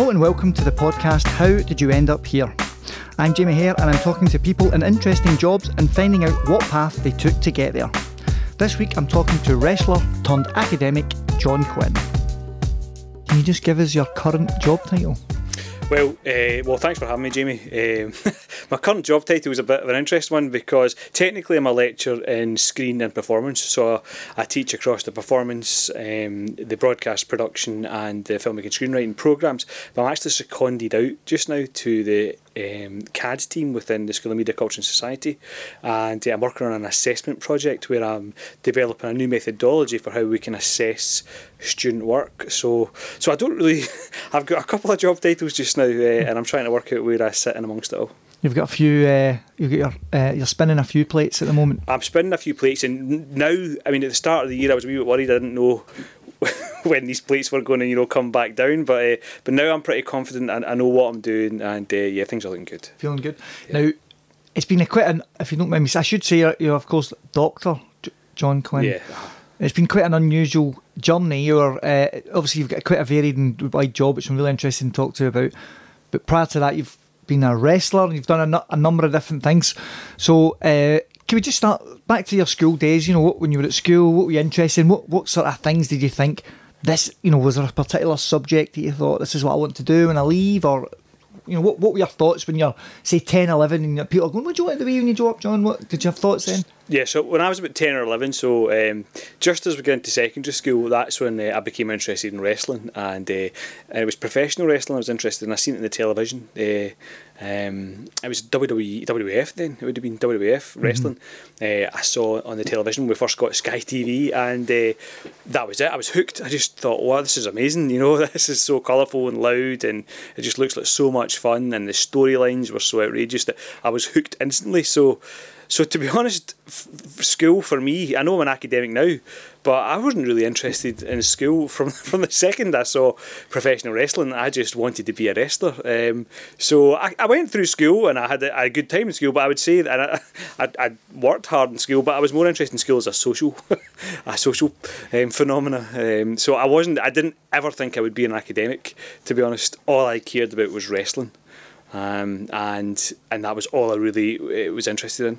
Hello and welcome to the podcast How Did You End Up Here? I'm Jamie Hare and I'm talking to people in interesting jobs and finding out what path they took to get there. This week I'm talking to wrestler turned academic John Quinn. Can you just give us your current job title? Well, uh, well, thanks for having me, Jamie. Um, my current job title is a bit of an interesting one because technically I'm a lecturer in screen and performance, so I teach across the performance, um, the broadcast production, and the filmmaking and screenwriting programs. But I'm actually seconded out just now to the um, CADS team within the School of Media, Culture and Society, and uh, I'm working on an assessment project where I'm developing a new methodology for how we can assess student work. So, so I don't really. I've got a couple of job titles just now, uh, and I'm trying to work out where I sit in amongst it all. You've got a few. Uh, you've got your. Uh, you're spinning a few plates at the moment. I'm spinning a few plates, and now, I mean, at the start of the year, I was a wee bit worried. I didn't know when these plates were going to, you know, come back down. But uh, but now I'm pretty confident. and I know what I'm doing, and uh, yeah, things are looking good. Feeling good. Yeah. Now, it's been a quite an. If you don't mind me, I should say you're, you're of course Doctor John Quinn. Yeah. It's been quite an unusual journey. You're uh, obviously you've got quite a varied and wide job, which I'm really interested in talk to you about. But prior to that, you've been a wrestler and you've done a, number of different things. So, uh, can we just start back to your school days? You know, when you were at school, what were you interested in? What, what sort of things did you think? This, you know, was there a particular subject that you thought this is what I want to do when I leave, or you know, what, what were your thoughts when you're say 10, 11 and people are going, what do you want to be when you grow up, John? What did you have thoughts then? Yeah, so when I was about 10 or 11, so um, just as we got into secondary school, that's when uh, I became interested in wrestling. And uh, it was professional wrestling I was interested in. I seen it in the television. Uh, um, it was WWE, WWF then, it would have been WWF mm-hmm. wrestling. Uh, I saw on the television when we first got Sky TV, and uh, that was it. I was hooked. I just thought, wow, this is amazing. You know, this is so colourful and loud, and it just looks like so much fun. And the storylines were so outrageous that I was hooked instantly. So, so to be honest, f- school for me, I know I'm an academic now, but I wasn't really interested in school from from the second I saw professional wrestling. I just wanted to be a wrestler. Um, so I, I went through school and I had a, a, good time in school. But I would say that I, I, I worked hard in school, but I was more interested in school as a social a social um, phenomena. Um, so I wasn't. I didn't ever think I would be an academic. To be honest, all I cared about was wrestling. Um, and and that was all I really uh, was interested in.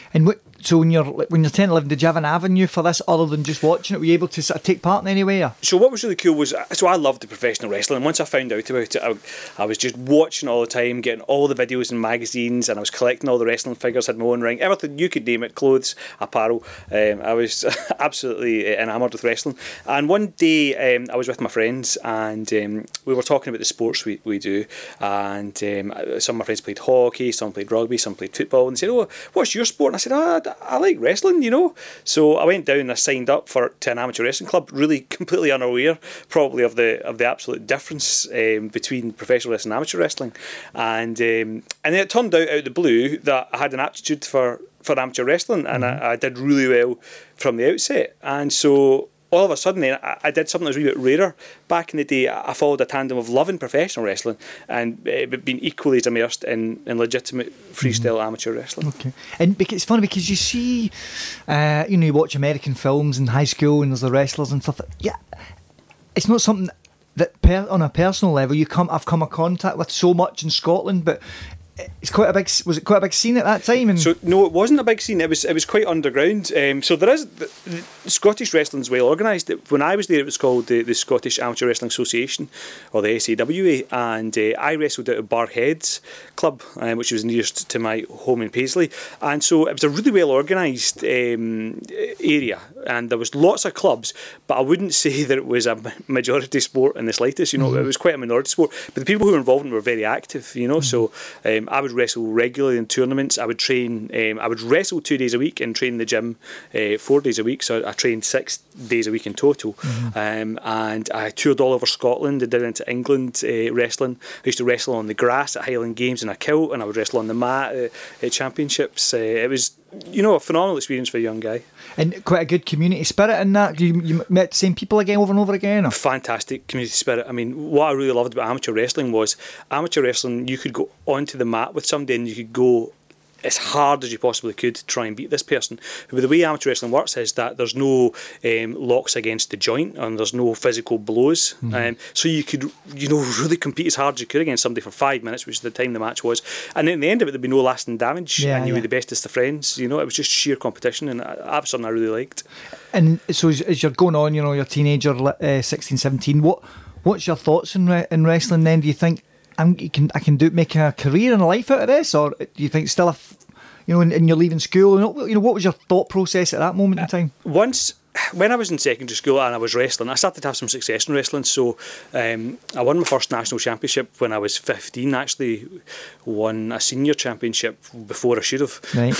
And what, so when you're when you're 10, 11, did you have an avenue for this other than just watching it? Were you able to sort of take part in any way? So what was really cool was so I loved the professional wrestling. And once I found out about it, I, I, was just watching all the time, getting all the videos and magazines, and I was collecting all the wrestling figures. Had my own ring, everything you could name it, clothes, apparel. Um, I was absolutely enamoured with wrestling. And one day um, I was with my friends, and um, we were talking about the sports we, we do. And um, some of my friends played hockey, some played rugby, some played football, and they said, "Oh, what's your sport?" I said, "Ah." I like wrestling, you know. So I went down and I signed up for to an amateur wrestling club, really completely unaware, probably of the of the absolute difference um, between professional wrestling and amateur wrestling, and um, and then it turned out out of the blue that I had an aptitude for for amateur wrestling, and mm-hmm. I, I did really well from the outset, and so all of a sudden then I, I, did something that was a wee bit rarer. Back in the day, I followed a tandem of loving professional wrestling and uh, being equally as immersed in, in legitimate freestyle mm-hmm. amateur wrestling. Okay, and because it's funny because you see, uh, you know, you watch American films in high school and there's the wrestlers and stuff. Yeah, it's not something that per, on a personal level you come I've come in contact with so much in Scotland, but it's quite a big. Was it quite a big scene at that time? And so no, it wasn't a big scene. It was it was quite underground. Um, so there is the, the Scottish wrestling's well organised. When I was there, it was called the, the Scottish Amateur Wrestling Association, or the SAWA, and uh, I wrestled at Barrheads Club, um, which was nearest to my home in Paisley. And so it was a really well organised um, area, and there was lots of clubs. But I wouldn't say that it was a majority sport in the slightest. You know, mm-hmm. it was quite a minority sport. But the people who were involved in it were very active. You know, mm-hmm. so. Um, I would wrestle regularly in tournaments. I would train. Um, I would wrestle two days a week and train in the gym uh, four days a week. So I trained six days a week in total. Mm-hmm. Um, and I toured all over Scotland. I did into England uh, wrestling. I used to wrestle on the grass at Highland Games in a kilt, and I would wrestle on the mat uh, at championships. Uh, it was you know, a phenomenal experience for a young guy. And quite a good community spirit in that. You, you met the same people again over and over again? Or? Fantastic community spirit. I mean, what I really loved about amateur wrestling was amateur wrestling, you could go onto the mat with somebody and you could go as hard as you possibly could to try and beat this person. But the way amateur wrestling works is that there's no um, locks against the joint and there's no physical blows. Mm-hmm. Um, so you could, you know, really compete as hard as you could against somebody for five minutes, which is the time the match was. And then in the end of it, there'd be no lasting damage, yeah, and you yeah. were the bestest of friends. You know, it was just sheer competition, and that was something I really liked. And so as, as you're going on, you know, you're a teenager, uh, 16, 17, what what's your thoughts in, re- in wrestling then? Do you think I'm, you can, I can do make a career and a life out of this, or do you think still, a f- you know, and, and you're leaving school, you know, what was your thought process at that moment in uh, time? Once when I was in secondary school and I was wrestling, I started to have some success in wrestling. So um, I won my first national championship when I was 15. Actually, won a senior championship before I should have. Right.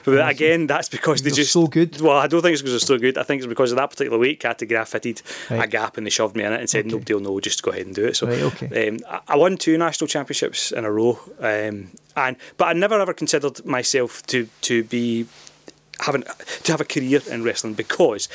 but again, that's because they They're just so good. Well, I don't think it's because they're so good. I think it's because of that particular weight category. I fitted Right. a gap and they shoved me in it and said Okay. nobody will know. Just go ahead and do it. So Right, okay. um, I- I won two national championships in a row. Um, and but I never ever considered myself to to be having to have a career in wrestling because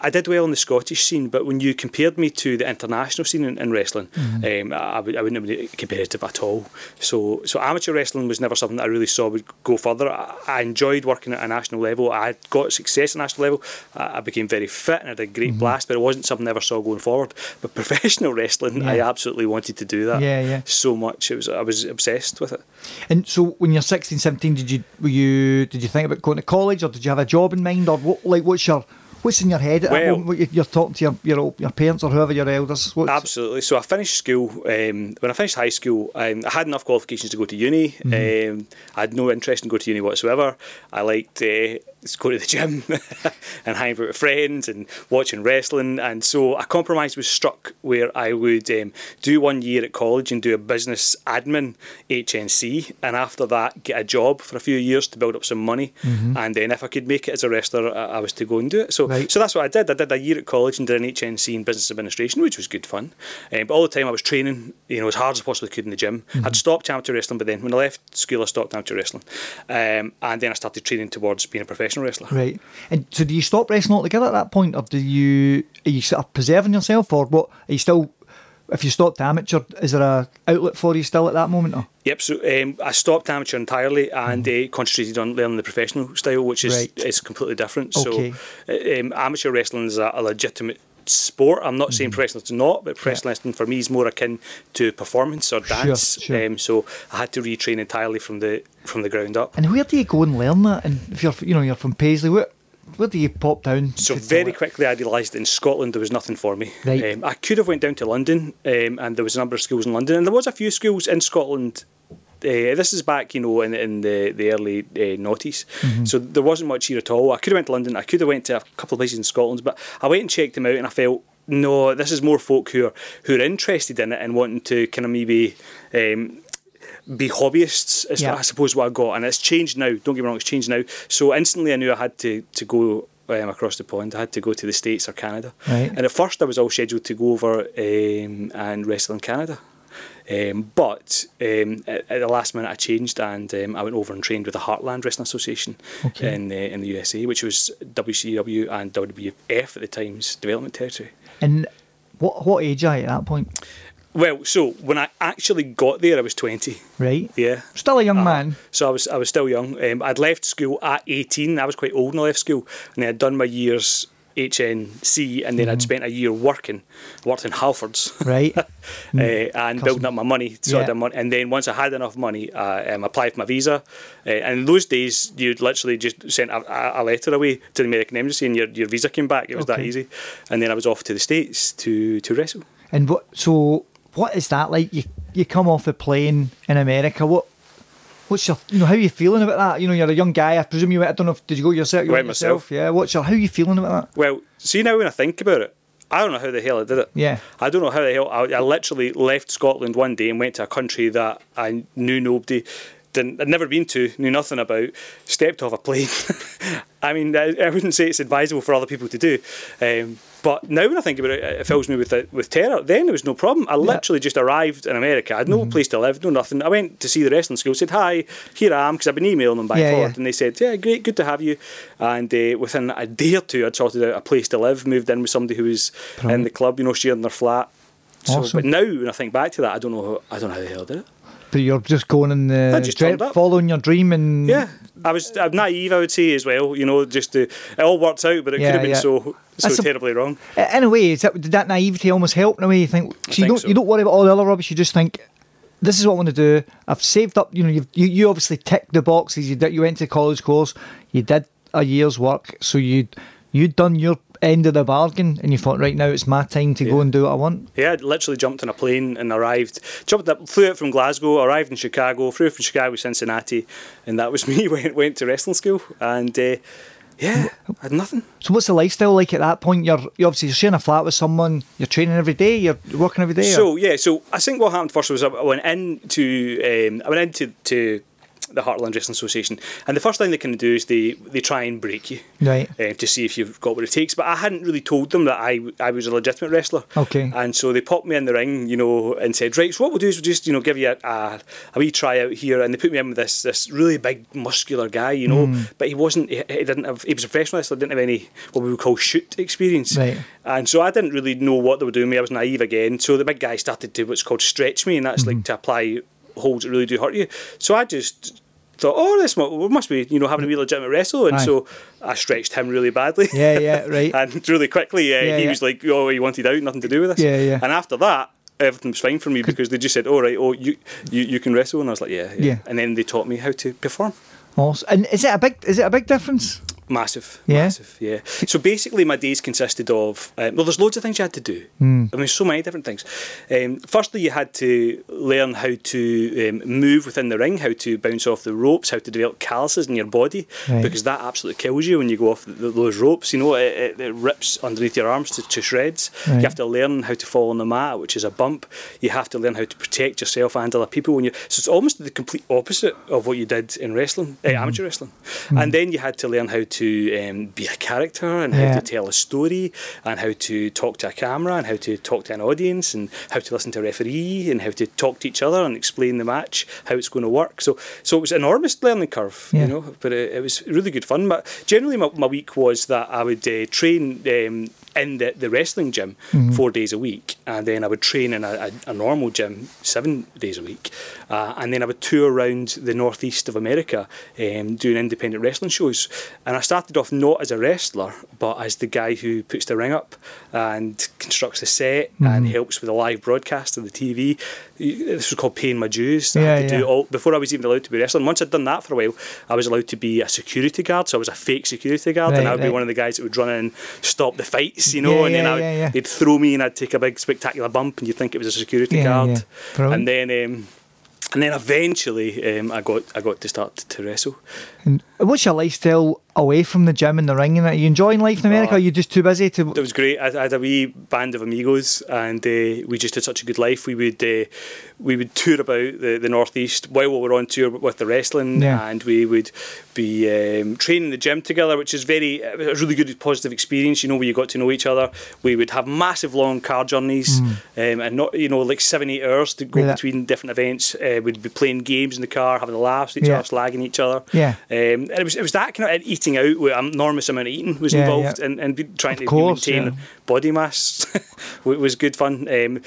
I did well in the Scottish scene, but when you compared me to the international scene in, in wrestling, Mm-hmm. um, I, would, I wouldn't have been competitive at all. So, so amateur wrestling was never something that I really saw would go further. I, I enjoyed working at a national level. I got success at national level. I, I became very fit and had a great Mm-hmm. blast, but it wasn't something I ever saw going forward. But professional wrestling, I absolutely wanted to do that. Yeah, yeah. So much, it was I was obsessed with it. And so when you're 16, 17, did you were you did you think about going to college, or did you have a job in mind, or what? Like, what's your what's in your head at Well- moment? You're talking to your your, your parents or whoever your elders. What's, Absolutely. So I finished school. Um, when I finished high school, um, I had enough qualifications to go to uni. Mm-hmm. Um, I had no interest in going to uni whatsoever. I liked uh, going to the gym and hanging out with friends and watching wrestling. And so a compromise was struck where I would um, do one year at college and do a business admin HNC, and after that get a job for a few years to build up some money. And then if I could make it as a wrestler, I, I was to go and do it. So Right. so that's what I did. I did a year at college and did an HNC in business administration, which was good fun. Um, but all the time I was training, you know, as hard as I possibly could in the gym. I'd stopped amateur wrestling, but then when I left school, I stopped amateur wrestling, um, and then I started training towards being a professional wrestler. Right. And so do you stop wrestling altogether at that point, or do you are you sort of preserving yourself, or what? Are you still? If you stopped amateur, is there a outlet for you still at that moment? Or? Yep. So um, I stopped amateur entirely and uh, concentrated on learning the professional style, which is Right. is completely different. Okay. So uh, um, amateur wrestling is a, a legitimate sport. I'm not saying professional it's not, but wrestling for me is more akin to performance or dance. sure. Um, so I had to retrain entirely from the from the ground up. And where do you go and learn that? And if you're, you know, you're from Paisley, where, where do you pop down? So very quickly, I realised in Scotland there was nothing for me. Right. Um, I could have went down to London, um, and there was a number of schools in London, and there was a few schools in Scotland. Uh, this is back, you know, in, in the, the early uh, noughties. So there wasn't much here at all. I could have went to London. I could have went to a couple of places in Scotland, but I went and checked them out, and I felt no, this is more folk who are who are interested in it and wanting to kind of maybe. Um, be hobbyists is Yeah. I suppose what I got and it's changed now don't get me wrong it's changed now so instantly I knew I had to to go um, across the pond I had to go to the States or Canada Right. and at first I was all scheduled to go over um, and wrestle in Canada um, but um, at, at the last minute I changed and um, I went over and trained with the Heartland Wrestling Association Okay. in, uh, in the USA which was WCW and WWF at the time's development territory And what what age are you at that point? well so when I actually got there I was 20 Right. yeah Still a young Uh, man. So I was I was still young. Um, I'd left school at 18. I was quite old when I left school, and I'd done my years HNC, and then Mm-hmm. I'd spent a year working. Worked in Halfords. Right. uh, and building up my money, so Yeah. I did mon- and then once I had enough money, I um, applied for my visa. Uh, and in those days, you'd literally just sent a, a- a letter away to the American embassy, and your, your visa came back. It was that easy. And then I was off to the states to to wrestle. And what? So what is that like? You you come off the plane in America. What? What's your, you know, how are you feeling about that? You know, you're a young guy. I presume you went. I don't know. If, did you go yourself? You Went myself. Yeah. What's your? How are you feeling about that? Well, see now when I think about it, I don't know how the hell I did it. Yeah. I don't know how the hell I, I literally left Scotland one day and went to a country that I knew nobody, didn't, I'd never been to, knew nothing about, stepped off a plane. I mean, I, I wouldn't say it's advisable for other people to do. Um, but now when I think about it, it fills me with with terror. Then there was no problem. I literally just arrived in America. I had Mm-hmm. no place to live, no nothing. I went to see the wrestling school, said hi, here I am, because I've been emailing them back Yeah, and forth, yeah. and they said, yeah, great, good to have you. And uh, within a day or two, I'd sorted out a place to live, moved in with somebody who was in the club, you know, sharing their flat. So, Awesome. but now when I think back to that, I don't know. How, I don't know how the hell I did it. But you're just going in the I just dream, following your dream, and Yeah, I was I'm naive. I would say as well. You know, just to, it all worked out, but it Yeah, could have been yeah. so so That's a- terribly wrong. In a way, is that, did that naivety almost help in a way? You think, so you think don't so. you don't worry about all the other rubbish. You just think, this is what I want to do. I've saved up. You know, you've, you you obviously ticked the boxes. You did. You went to college course. You did a year's work. So you you'd done your end of the bargain, and you thought, right now it's my time to go and do what I want. Yeah, I literally jumped on a plane and arrived. Jumped up, flew out from Glasgow, arrived in Chicago, flew from Chicago to Cincinnati, and that was me. Went went to wrestling school, and uh, yeah, I had nothing. So what's the lifestyle like at that point? You're you're obviously you're sharing a flat with someone. You're training every day. You're working every day. or- So yeah, so I think what happened first was I went into um, I went into to the Heartland Wrestling Association, and the first thing they can do is they they try and break you. Right. uh, to see if you've got what it takes. But I hadn't really told them that I, I was a legitimate wrestler. Okay. And so they popped me in the ring, you know, and said, right, so what we'll do is we'll just, you know, give you a, a, a wee tryout here. And they put me in with this this really big, muscular guy, you know, Hmm. but he wasn't, he, he didn't have, he was a professional wrestler, didn't have any, what we would call shoot experience. Right. And so I didn't really know what they were doing me. I was naive again. So the big guy started to what's called stretch me, and that's Mm-hmm. like to apply holds that really do hurt you. So I just thought, oh, this mu- must be, you know, having a wee legitimate wrestle. And Aye. so I stretched him really badly. Yeah, yeah, right. and really quickly, uh, Yeah, he yeah. was like, oh, he wanted out, nothing to do with this. Yeah, yeah. And after that, everything was fine for me because they just said, all right, oh, you, you, you can wrestle. And I was like, yeah, yeah. Yeah. And then they taught me how to perform. Awesome. And is it a big is it a big difference? Massive, Yeah? massive, yeah. So basically, my days consisted of um, well, there's loads of things you had to do. Hmm. I mean, so many different things. Um, firstly, you had to learn how to um, move within the ring, how to bounce off the ropes, how to develop calluses in your body, Right. because that absolutely kills you when you go off th those ropes. You know, it, it, it rips underneath your arms to, to shreds. Right. You have to learn how to fall on the mat, which is a bump. You have to learn how to protect yourself and other people when you. So it's almost the complete opposite of what you did in wrestling, uh, amateur wrestling. And then you had to learn how to um, be a character and how Yeah. to tell a story and how to talk to a camera and how to talk to an audience and how to listen to a referee and how to talk to each other and explain the match, how it's going to work. So, so it was an enormous learning curve, Yeah. you know. But it, it was really good fun. But generally, my, my week was that I would uh, train. Um, in the, the wrestling gym four days a week, and then I would train in a, a, a normal gym seven days a week, uh, and then I would tour around the northeast of America um, doing independent wrestling shows. And I started off not as a wrestler, but as the guy who puts the ring up and constructs the set and helps with the live broadcast of the TV. This was called paying my dues. I had Yeah, to yeah. do all before I was even allowed to be wrestling. Once I'd done that for a while, I was allowed to be a security guard. So I was a fake security guard, and I would be one of the guys that would run in and stop the fights, you know. Yeah, and then yeah, I yeah, they'd throw me, and I'd take a big spectacular bump, and you'd think it was a security guard. And then, um, and then eventually, um, I got I got to start to wrestle. And what's your lifestyle away from the gym and the ring? And that? Are you enjoying life in America? Oh. are you just too busy to? It was great. I, I had a wee band of amigos, and uh, we just had such a good life. We would uh, we would tour about the, the northeast while we were on tour with the wrestling, Yeah. and we would be um, training in the gym together, which is very a really good positive experience. You know, where you got to know each other. We would have massive long car journeys, um, and not you know like seven eight hours to go. Yeah. between different events. Uh, we'd be playing games in the car, having laughs each Yeah. other, slagging each other. Yeah. Um, and it was it was that kind of and eating out with an enormous amount of eating was Yeah, involved yeah. and, and trying Of to course, maintain yeah. body mass It was good fun. Um,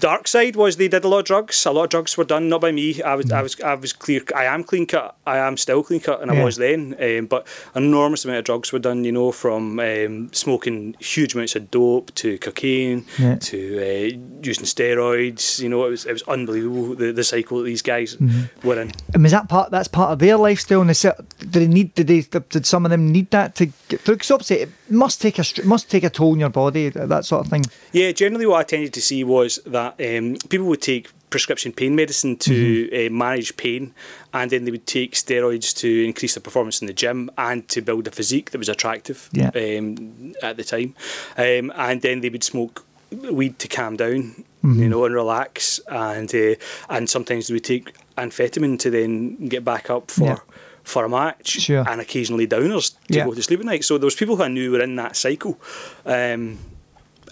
dark side was they did a lot of drugs. A lot of drugs were done not by me. I was I was I was clear. I am clean cut. I am still clean cut, and Yeah. I was then. Um, but an enormous amount of drugs were done. You know, from um, smoking huge amounts of dope to cocaine Yeah. to uh, using steroids. You know, it was it was unbelievable the, the cycle that these guys Mm-hmm. were in. And was that part? That's part of their lifestyle. And they said, did they need? Did they? Did some of them need that to get through? Because obviously it must take a must take a toll on your body. That sort of thing. Yeah, generally what I tended to see was that um, people would take prescription pain medicine to Mm-hmm. uh, manage pain, and then they would take steroids to increase their performance in the gym and to build a physique that was attractive Yeah. um, at the time. Um, and then they would smoke weed to calm down, Mm-hmm. you know, and relax. And uh, and sometimes they would take amphetamine to then get back up for. Yeah. For a match, Sure. and occasionally downers to Yeah. go to sleep at night. So there was people who I knew were in that cycle, um,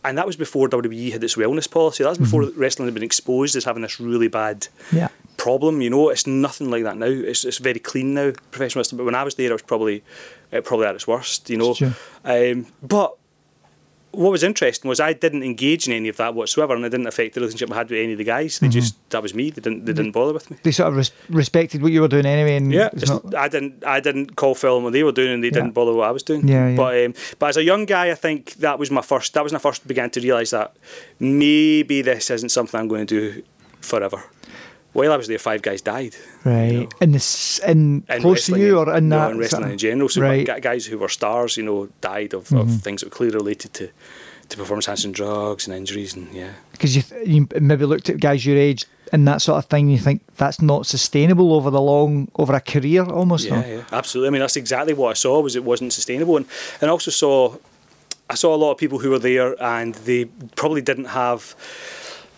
and that was before WWE had its wellness policy. That was before wrestling had been exposed as having this really bad Yeah. problem. You know, it's nothing like that now. It's, it's very clean now, professional wrestling. But when I was there, it was probably probably at its worst. You know, Sure. um, but what was interesting was I didn't engage in any of that whatsoever, and it didn't affect the relationship I had with any of the guys. They just that was me. They didn't they didn't bother with me. They sort of res- respected what you were doing anyway, and Yeah, not- I didn't. I didn't call film what they were doing, and they Yeah. didn't bother what I was doing. Yeah, yeah. But um, but as a young guy, I think that was my first. That was when I first began to realise that maybe this isn't something I'm going to do forever. While I was there, five guys died. right. you know. In this, in In close to you, or in no, that in wrestling in general. So right. guys who were stars, you know, died of, of mm-hmm. things that were clearly related to to performance enhancing drugs and injuries, and yeah. because you, th- you maybe looked at guys your age and that sort of thing. You think that's not sustainable over the long, over a career almost. Yeah, yeah, absolutely. I mean, that's exactly what I saw. Was it wasn't sustainable, and and I also saw, I saw a lot of people who were there, and they probably didn't have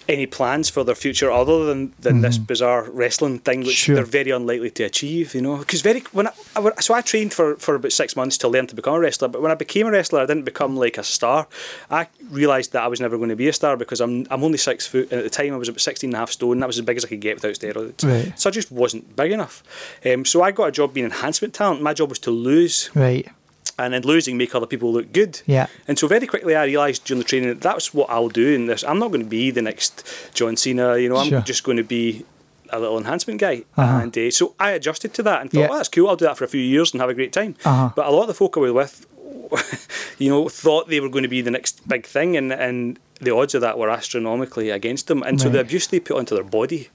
any plans for their future other than, than this bizarre wrestling thing, which Sure. they're very unlikely to achieve. You know, because very when I, I so I trained for for about six months to learn to become a wrestler, but when I became a wrestler, I didn't become like a star. I realised that I was never going to be a star because I'm I'm only six foot, and at the time I was about 16 and a half stone. That was as big as I could get without steroids. Right. So I just wasn't big enough. Um, so I got a job being enhancement talent. My job was to lose, Right. And then losing make other people look good. Yeah. And so very quickly I realised during the training that that's what I'll do in this. I'm not going to be the next John Cena. You know, I'm Sure. just going to be a little enhancement guy. Uh-huh. And uh, so I adjusted to that and thought, Yeah. well, that's cool. I'll do that for a few years and have a great time. Uh-huh. But a lot of the folk I was with, you know, thought they were going to be the next big thing, and and the odds of that were astronomically against them. And so the abuse they put onto their body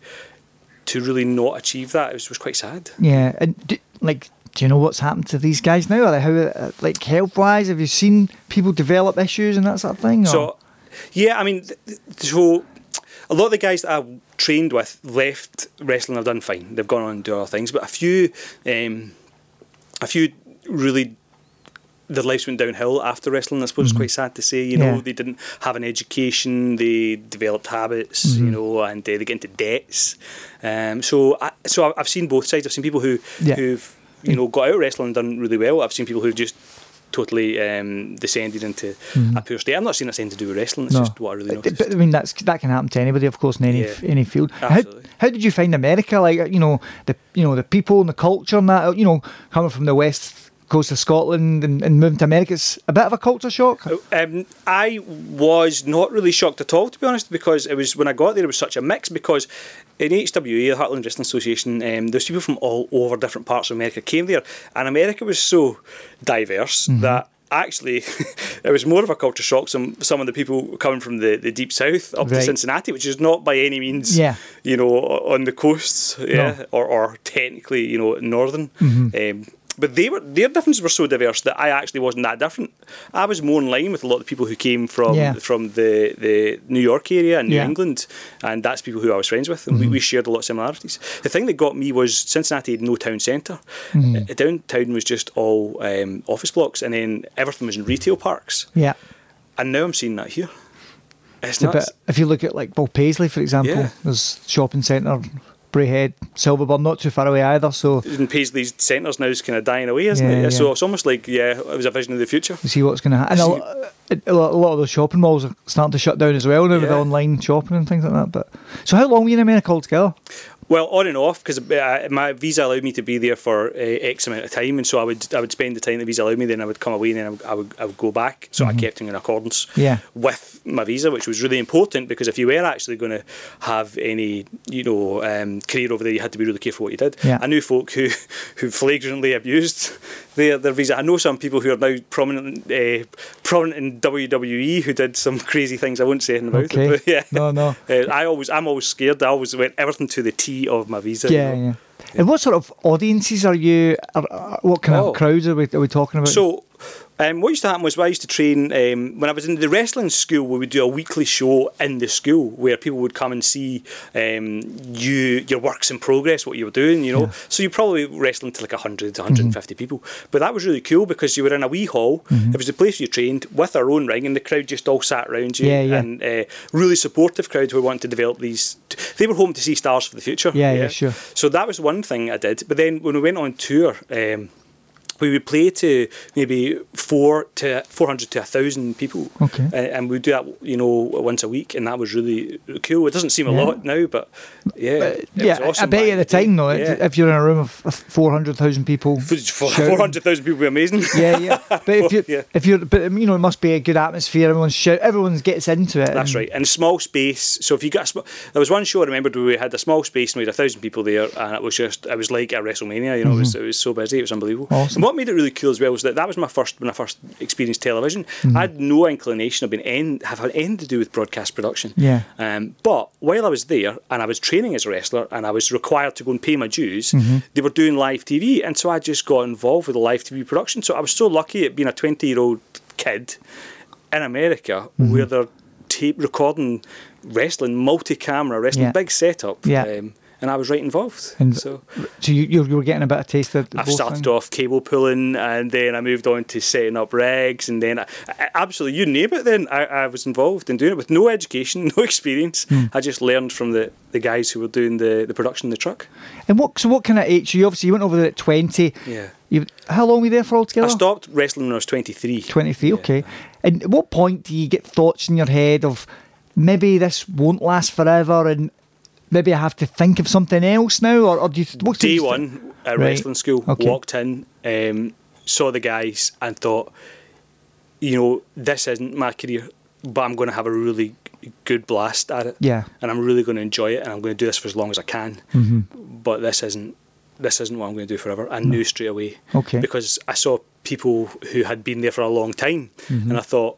to really not achieve that was, was quite sad. Yeah, and do, like, do you know what's happened to these guys now? Like, how, uh, like, health wise, have you seen people develop issues and that sort of thing? or- So, yeah, I mean, so a lot of the guys that I trained with left wrestling. Have done fine. They've gone on and do other things, but a few, um, a few really. Their lives went downhill after wrestling. I suppose it's quite sad to say. You know, Mm-hmm. Yeah. they didn't have an education. They developed habits. Mm-hmm. You know, and uh, they get into debts. Um, so, I, so I've seen both sides. I've seen people who Yeah. who've you know got out of wrestling and done really well. I've seen people who've just totally um, descended into a poor state. I'm not saying that's anything to do with wrestling. It's Mm-hmm. No. just what I really noticed. but, I mean, that's that can happen to anybody, of course, in any Yeah. any field. How, Absolutely. how did you find America? Like, you know, the you know the people and the culture and that. You know, coming from the west coast of Scotland and, and moving to America, it's a bit of a culture shock. Um, I was not really shocked at all, to be honest, because it was when I got there, it was such a mix. Because in HWA, the Heartland Wrestling Association, um, there's people from all over different parts of America came there, and America was so diverse that. Actually, it was more of a culture shock. Some some of the people coming from the, the deep south up to Cincinnati, which is not by any means, Yeah. you know, on the coasts, yeah, or, or technically, you know, northern. Um, but they were their differences were so diverse that I actually wasn't that different. I was more in line with a lot of people who came from Yeah. from the, the New York area and New Yeah. Mm-hmm. England, and that's people who I was friends with, and we, we shared a lot of similarities. The thing that got me was Cincinnati had no town center Mm-hmm. Uh, Downtown was just all um, office blocks, and then everything was in retail parks. Yeah. And now I'm seeing that here. It's A bit, if you look at like Paul Paisley, for example, Yeah. there's shopping centre, Braehead, Silverburn, not too far away either. So And Paisley's centres now is kind of dying away, isn't Yeah, it? yeah. So it's almost like yeah, it was a vision of the future. you see what's going to happen. A, a lot of those shopping malls are starting to shut down as well now with Yeah. online shopping and things like that. But so, how long were you in America altogether? Well, on and off because uh, my visa allowed me to be there for uh, X amount of time, and so I would I would spend the time the visa allowed me. Then I would come away, and then I would I would, I would go back. So I kept in accordance Mm-hmm. Yeah. with my visa, which was really important because if you were actually going to have any you know um, career over there, you had to be really careful what you did. Yeah. I knew folk who who flagrantly abused their their visa. I know some people who are now prominent uh, prominent in WWE who did some crazy things. I won't say anything about Okay. it. But yeah. No, no. Uh, I always, I'm always scared. I always went everything to the T of my visa. you Yeah, know. yeah. And what sort of audiences are you? Are- what kind Oh. of crowds are we, are we talking about? So, um, what used to happen was when I used to train um, when I was in the wrestling school. We would do a weekly show in the school where people would come and see um, you your works in progress, what you were doing. You know, Yeah. so you probably wrestling to like 100, 150 people. But that was really cool because you were in a wee hall. It was the place you trained with our own ring, and the crowd just all sat around you. Yeah, yeah. And uh, really supportive crowd who wanted to develop these. They were home to see stars for the future. Yeah, yeah, sure. So that was one thing I did. But then when we went on tour. Um, we would play to maybe four to four hundred to a thousand people. Okay. Uh, and we'd do that, you know, once a week, and that was really cool. It doesn't seem a Yeah. lot now, but yeah, it yeah, awesome I bet you at the time though, if- yeah. if you're in a room of four hundred thousand people, four hundred thousand people would be amazing. yeah, yeah. But if you Yeah. if you're, but you know, it must be a good atmosphere. Everyone's shout, everyone gets into it. That's and- right, and small space. So if you got a sm- there was one show I remembered where we had a small space and we had a thousand people there, and it was just it was like a WrestleMania. You know, it was it was so busy, it was unbelievable. Mm-hmm. Awesome. What made it really cool as well was that that was my first when I first experienced television. Mm-hmm. I had no inclination of being any, have had anything to do with broadcast production. Yeah. Um, but while I was there and I was training as a wrestler and I was required to go and pay my dues, Mm-hmm. they were doing live TV, and so I just got involved with the live TV production. So I was so lucky at being a twenty-year-old kid in America Mm-hmm. where they're tape recording wrestling, multi-camera wrestling, Yeah. big setup. Yeah. Um, and I was right involved. And so So you, you were getting a bit of taste of I both started things? off cable pulling, and then I moved on to setting up regs, and then I, I, absolutely you name it. Then I, I was involved in doing it with no education, no experience. Hmm. I just learned from the, the guys who were doing the, the production in the truck. And what? So what kind of age? You obviously you went over there at twenty. Yeah. You, how long were you there for altogether? I stopped wrestling when I was twenty three. 23, okay. And at what point do you get thoughts in your head of maybe this won't last forever and maybe I have to think of something else now? Or, or do you, what day one at Right. wrestling school, Okay. walked in, um, saw the guys, and thought, you know, this isn't my career, but I'm going to have a really good blast at it. Yeah. And I'm really going to enjoy it, and I'm going to do this for as long as I can. Mm-hmm. But this isn't. This isn't what I'm going to do forever. I knew straight away Okay. because I saw people who had been there for a long time, Mm-hmm. and I thought,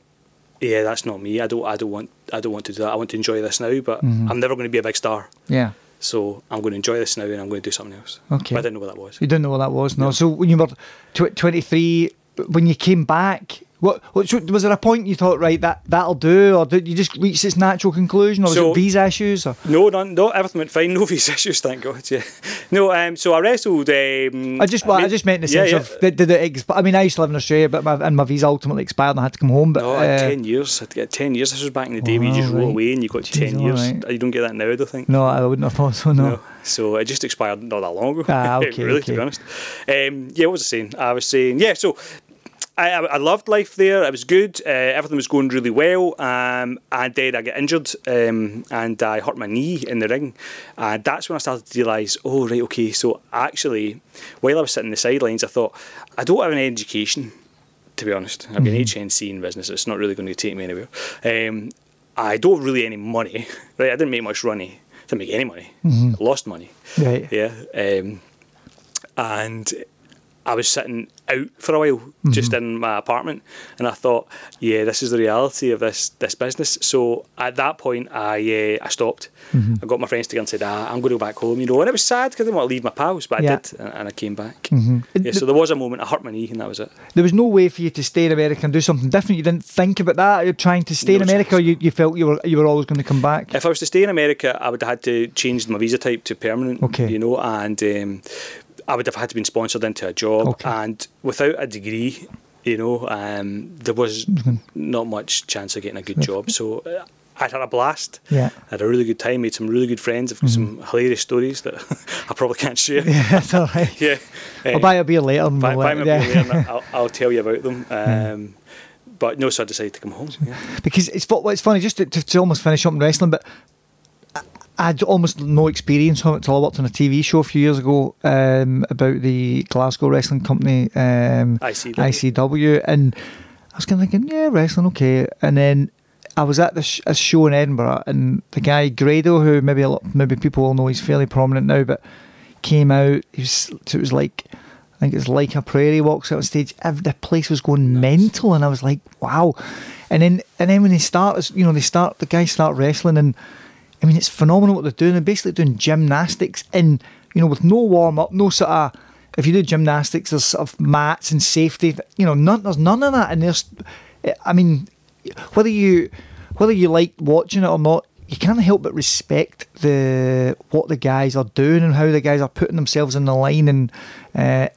yeah, that's not me. I don't. I don't want. I don't want to do that. I want to enjoy this now, but Mm-hmm. I'm never going to be a big star. Yeah. So I'm going to enjoy this now, and I'm going to do something else. Okay. But I didn't know what that was. You didn't know what that was, no. So when you were tw- 23, when you came back, what, what was there a point you thought, right, that, that'll do? Or did you just reach its natural conclusion? Or was So- it visa issues? Or? No, none, no, everything went fine. No visa issues, thank God. Yeah, no. Um, so I wrestled. Um, I just, well, I made- just meant in the sense yeah. of did, did it exp- I mean, I used to live in Australia, but my, and my visa ultimately expired, and I had to come home. But No, I had uh, ten years. I had to get ten years. This was back in the day where you just roll away and you got Jeez, ten years. alright. You don't get that now, I don't think. no, I wouldn't have thought so. No. No. So it just expired not that long ago. Ah, okay, really, okay. to be honest. Um, yeah, what was I saying? I was saying, yeah, so I, I, loved life there. It was good. Uh, everything was going really well. Um, and then I got injured um, and I hurt my knee in the ring. And that's when I started to realise, oh, right, okay. So actually, while I was sitting in the sidelines, I thought, I don't have an education, to be honest. I've been HNC in business. It's not really going to take me anywhere. Um, I don't really any money. Right, I didn't make much money. Didn't make any money. I lost money. Right. Yeah. Um, and I was sitting out for a while, just in my apartment, and I thought, yeah, this is the reality of this this business. So at that point, I uh, I stopped. I got my friends together and said, ah, I'm going to go back home, you know. And it was sad because I didn't want to leave my pals, but Yeah. I did, and, and I came back. Mhm. Yeah, so there was a moment I hurt my knee, and that was it. There was no way for you to stay in America and do something different. You didn't think about that. You're trying to stay in America. Or you, you felt you were you were always going to come back. If I was to stay in America, I would have had to change my visa type to permanent. Okay. You know, and um, I would have had to been sponsored into a job, Okay. and without a degree, you know, um, there was Mm-hmm. not much chance of getting a good job. So uh, I'd had a blast. Yeah. I had a really good time. Made some really good friends. I've got some hilarious stories that I probably can't share. Mm-hmm. Yeah, that's all right. Yeah. I'll buy a beer later. Buy, buy me a beer later I'll, I'll tell you about them. Um, But no, so I decided to come home. Yeah. because it's it's funny just to, to, to almost finish up in wrestling, but I, had almost no experience of it until I worked on a TV show a few years ago um, about the Glasgow Wrestling Company, um, ICW. ICW, and I was kind of thinking, yeah, wrestling, okay, and then. I was at this sh- a show in Edinburgh, and the guy Grado, who maybe a lot, maybe people will know, he's fairly prominent now, but came out. He was, it was like I think it's like a prairie walks out on stage. The place was going mental, and I was like, wow. And then and then when they start, you know, they start the guys start wrestling, and I mean, it's phenomenal what they're doing. They're basically doing gymnastics in, you know, with no warm up, no sort of. If you do gymnastics, there's sort of mats and safety. You know, none, there's none of that. And there's, I mean, whether you whether you like watching it or not, you can't help but respect the what the guys are doing and how the guys are putting themselves in the line and uh,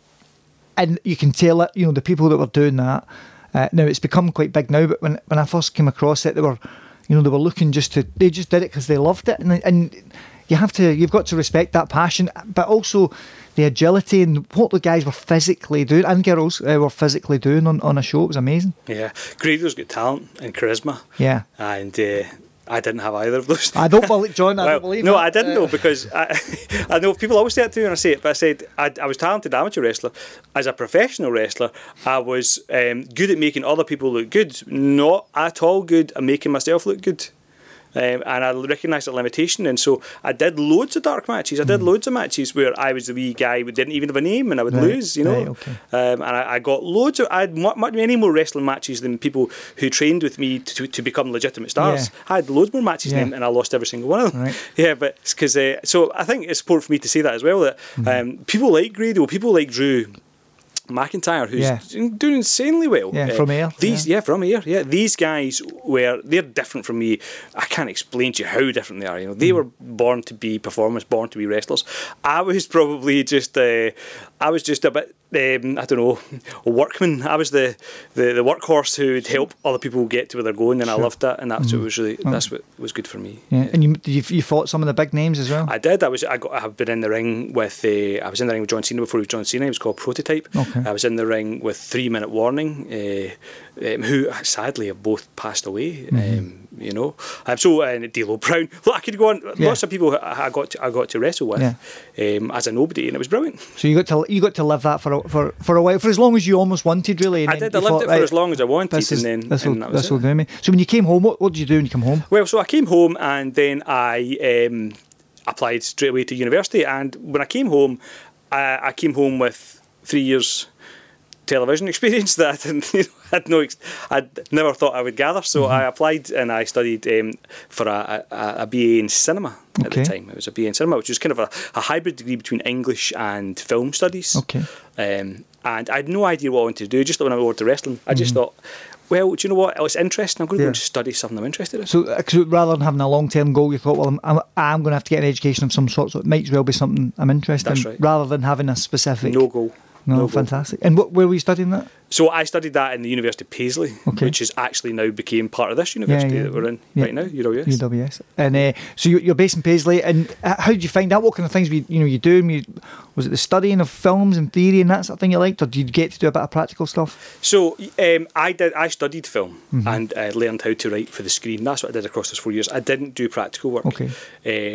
and you can tell it. You know, the people that were doing that. Uh, now it's become quite big now, but when when I first came across it, they were, you know, they were looking just to they just did it because they loved it, and and you have to you've got to respect that passion, but also the agility and what the guys were physically doing and girls uh, were physically doing on, on a show. It was amazing. Yeah, Grado's got talent and charisma. Yeah. And uh, I didn't have either of those. I don't believe, John, I Well, don't believe no, it. I didn't Uh, know because I, I know people always say that to me when I say it, but I said I, I was talented amateur wrestler. As a professional wrestler, I was um, good at making other people look good, not at all good at making myself look good. Um, and I recognised the limitation, and so I did loads of dark matches. I did loads of matches where I was the wee guy who didn't even have a name, and I would. Right, lose, you know. right, okay. Um, and I, I got loads of, I had mu- mu- many more wrestling matches than people who trained with me to, to become legitimate stars. Yeah. I had loads more matches Yeah. than them, and I lost every single one of them. Right. Yeah, but because uh, so I think it's important for me to say that as well that Mm-hmm. um, people like Grado, people like Drew. McIntyre, who's Yeah. doing insanely well. Yeah, from here. These, yeah. from here. Yeah, these guys were they're different from me. I can't explain to you how different they are. You know, they Mm. were born to be performers, born to be wrestlers. I was probably just, uh, I was just a bit. Um, I don't know, a workman. I was the, the, the workhorse who would help other people get to where they're going, and I loved that. And that's what was really Oh. that's what was good for me. Yeah, and you, you you fought some of the big names as well. I did. I was. I got. I've been in the ring with. Uh, I was in the ring with John Cena before he was John Cena. He was called Prototype. Okay. I was in the ring with Three Minute Warning, uh, um, who sadly have both passed away. Mm-hmm. Um, you know. Um, so uh, D'Lo Brown. Look, I could go on. Yeah. Lots of people I I got to, I got to wrestle with um, as a nobody, and it was brilliant. So you got to you got to live that for a, for for a while, for as long as you almost wanted, really. and I did. I lived thought, it for right, as long as I wanted, This is and then this will that was this will it. do me. So when you came home, what, what did you do when you come home? Well, so I came home and then I um, applied straight away to university. And when I came home, I, I came home with three years television experience that I didn't, you know, had no, ex- I'd never thought I would gather. So Mm-hmm. I applied and I studied um, for a, a, a BA in cinema at Okay. the time. It was a BA in cinema, which was kind of a, a hybrid degree between English and film studies. Okay. Um, and I had no idea what I wanted to do. Just when I went to wrestling, I just thought, well, do you know what? It's interesting. I'm going to Mm-hmm. Yeah. go and study something I'm interested in. So, uh, so rather than having a long term goal, you thought, well, I'm, I'm, I'm going to have to get an education of some sort, so it might as well be something I'm interested That's in, right. rather than having a specific. No goal. No, no goal. fantastic. And what, where were you studying that? So I studied that in the University of Paisley, Okay. which is actually now became part of this university yeah. that we're in Yeah. right now, UWS. UWS. And uh, so you- you're based in Paisley, and how did you find out? What kind of things we, you know you do? And you, was it the studying of films and theory and that sort of thing you liked, or did you get to do a bit of practical stuff? So um, I did. I studied film Mm-hmm. and uh, learned how to write for the screen. That's what I did across those four years. I didn't do practical work. Okay.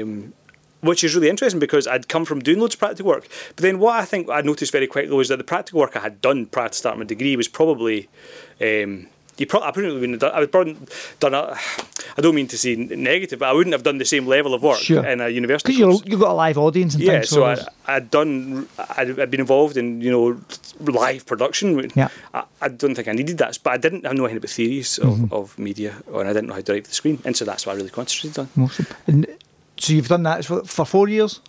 Um, which is really interesting because I'd come from doing loads of practical work. But then what I think I noticed very quickly was that the practical work I had done prior to starting my degree was probably. Um, you pro- I probably wouldn't have done. I would probably done. A, I don't mean to say negative, but I wouldn't have done the same level of work Sure. in a university. Because you've got a live audience and yeah, so I, I'd done, I'd, I'd been involved in, you know, live production. Yeah. I, I don't think I needed that, but I didn't I know anything about theories of, Mm-hmm. of media, and I didn't know how to write for the screen, and so that's what I really concentrated on. Awesome. And so you've done that for, for four years.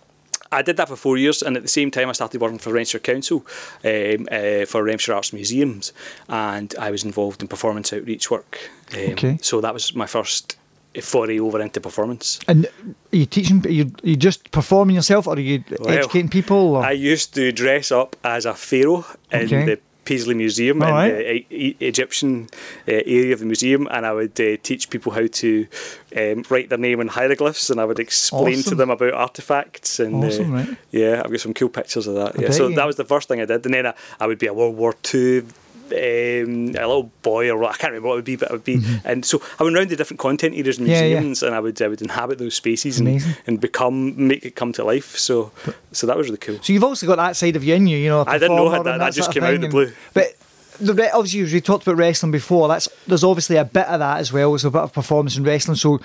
I did that for four years, and at the same time, I started working for Renfrewshire Council um, uh, for Renfrewshire Arts Museums, and I was involved in performance outreach work. Um, Okay. So that was my first foray over into performance. And are you teaching? Are you, are you just performing yourself, or are you Well, educating people? Or? I used to dress up as a pharaoh in Okay. the Paisley Museum All in right. the E- E- Egyptian uh, area of the museum, and I would uh, teach people how to um, write their name in hieroglyphs, and I would explain to them about artifacts. And Awesome, uh, right. yeah, I've got some cool pictures of that. I Yeah, so you- that was the first thing I did, and then I, I would be a World War Two. Um, a little boy, or I can't remember what it would be, but it would be, and so I went round the different content areas and Mm-hmm. Yeah, yeah. museums, and I would I would inhabit those spaces and, and become make it come to life. So, so that was really cool. So you've also got that side of you in you, you know. I didn't know had that, that just came out of the and- blue. But the re- obviously, we talked about wrestling before, that's there's obviously a bit of that as well. There's a bit of performance in wrestling, so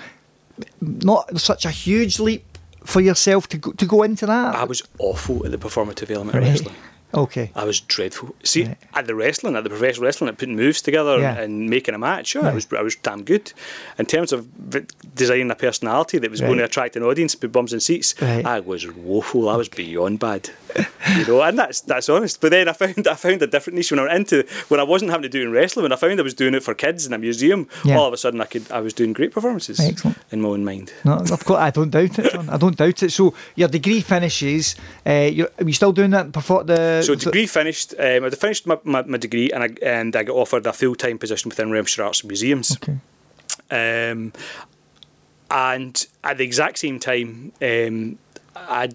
not such a huge leap for yourself to go, to go into that. I was awful at the performative element of Right. wrestling. Okay. I was dreadful. See, Right. at the wrestling, at the professional wrestling, at putting moves together Yeah. and making a match, sure, Yeah. I was I was damn good. In terms of v- designing a personality that was going to attract an audience, put bums in seats, Right. I was woeful. I was beyond bad, you know, and that's that's honest. But then I found I found a different niche when I went into when I wasn't having to do it in wrestling. When I found I was doing it for kids in a museum, Yeah. all of a sudden I could I was doing great performances Excellent. in my own mind. No, of course, I don't doubt it, John. I don't doubt it. So your degree finishes. Uh, you're, are you still doing that? Before the So degree finished. Um, I'd finished my, my, my degree and I and I got offered a full time position within Renfrewshire Arts and Museums. Okay. Um, and at the exact same time, um, I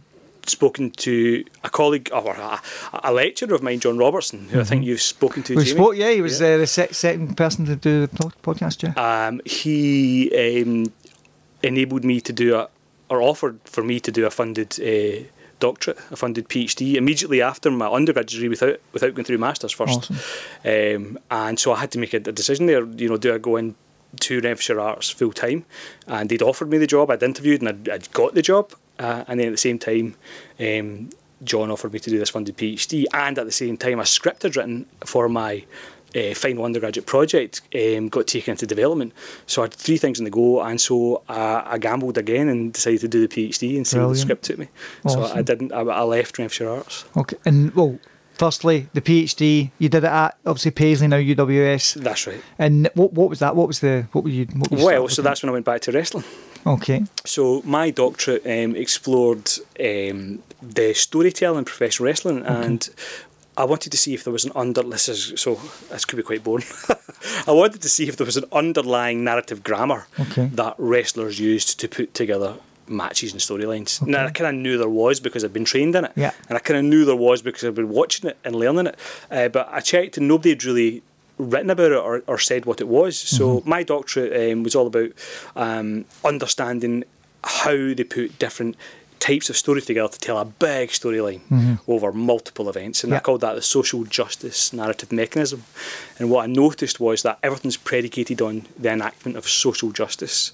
spoken to a colleague or a, a lecturer of mine, John Robertson, who I think you've spoken to. We Jamie. spoke, yeah, he was Uh, the sec- second person to do the po- podcast, yeah. Um, he um, enabled me to do a, or offered for me to do a funded uh, doctorate, a funded PhD immediately after my undergraduate degree without without going through masters first. Awesome. Um, and so I had to make a, a decision there. You know, do I go in to Renfrewshire Arts full time? And they'd offered me the job. I'd interviewed and I'd, I'd got the job. Uh, and then at the same time, um, John offered me to do this funded PhD, and at the same time, a script I'd written for my uh, final undergraduate project um, got taken into development. So I had three things on the go, and so I, I gambled again and decided to do the PhD and see where the script took me. So I Awesome. didn't. I, I left Renfrewshire Arts. Okay, and well, firstly, the PhD, you did it at obviously Paisley, now UWS. That's right. And what what was that? What was the what were you? What were you Well, so that's when I went back to wrestling. okay. So my doctorate um, explored um, the storytelling in professional wrestling, and I wanted to see if there was an under. This is so. This could be quite boring. I wanted to see if there was an underlying narrative grammar Okay. that wrestlers used to put together matches and storylines. Now I kind of knew there was because I'd been trained in it, Yeah. and I kind of knew there was because I'd been watching it and learning it. Uh, but I checked, and nobody had really written about it or, or said what it was. So my doctorate um, was all about um, understanding how they put different types of story together to tell a big storyline mm-hmm. over multiple events and I called that the social justice narrative mechanism. And what I noticed was that everything's predicated on the enactment of social justice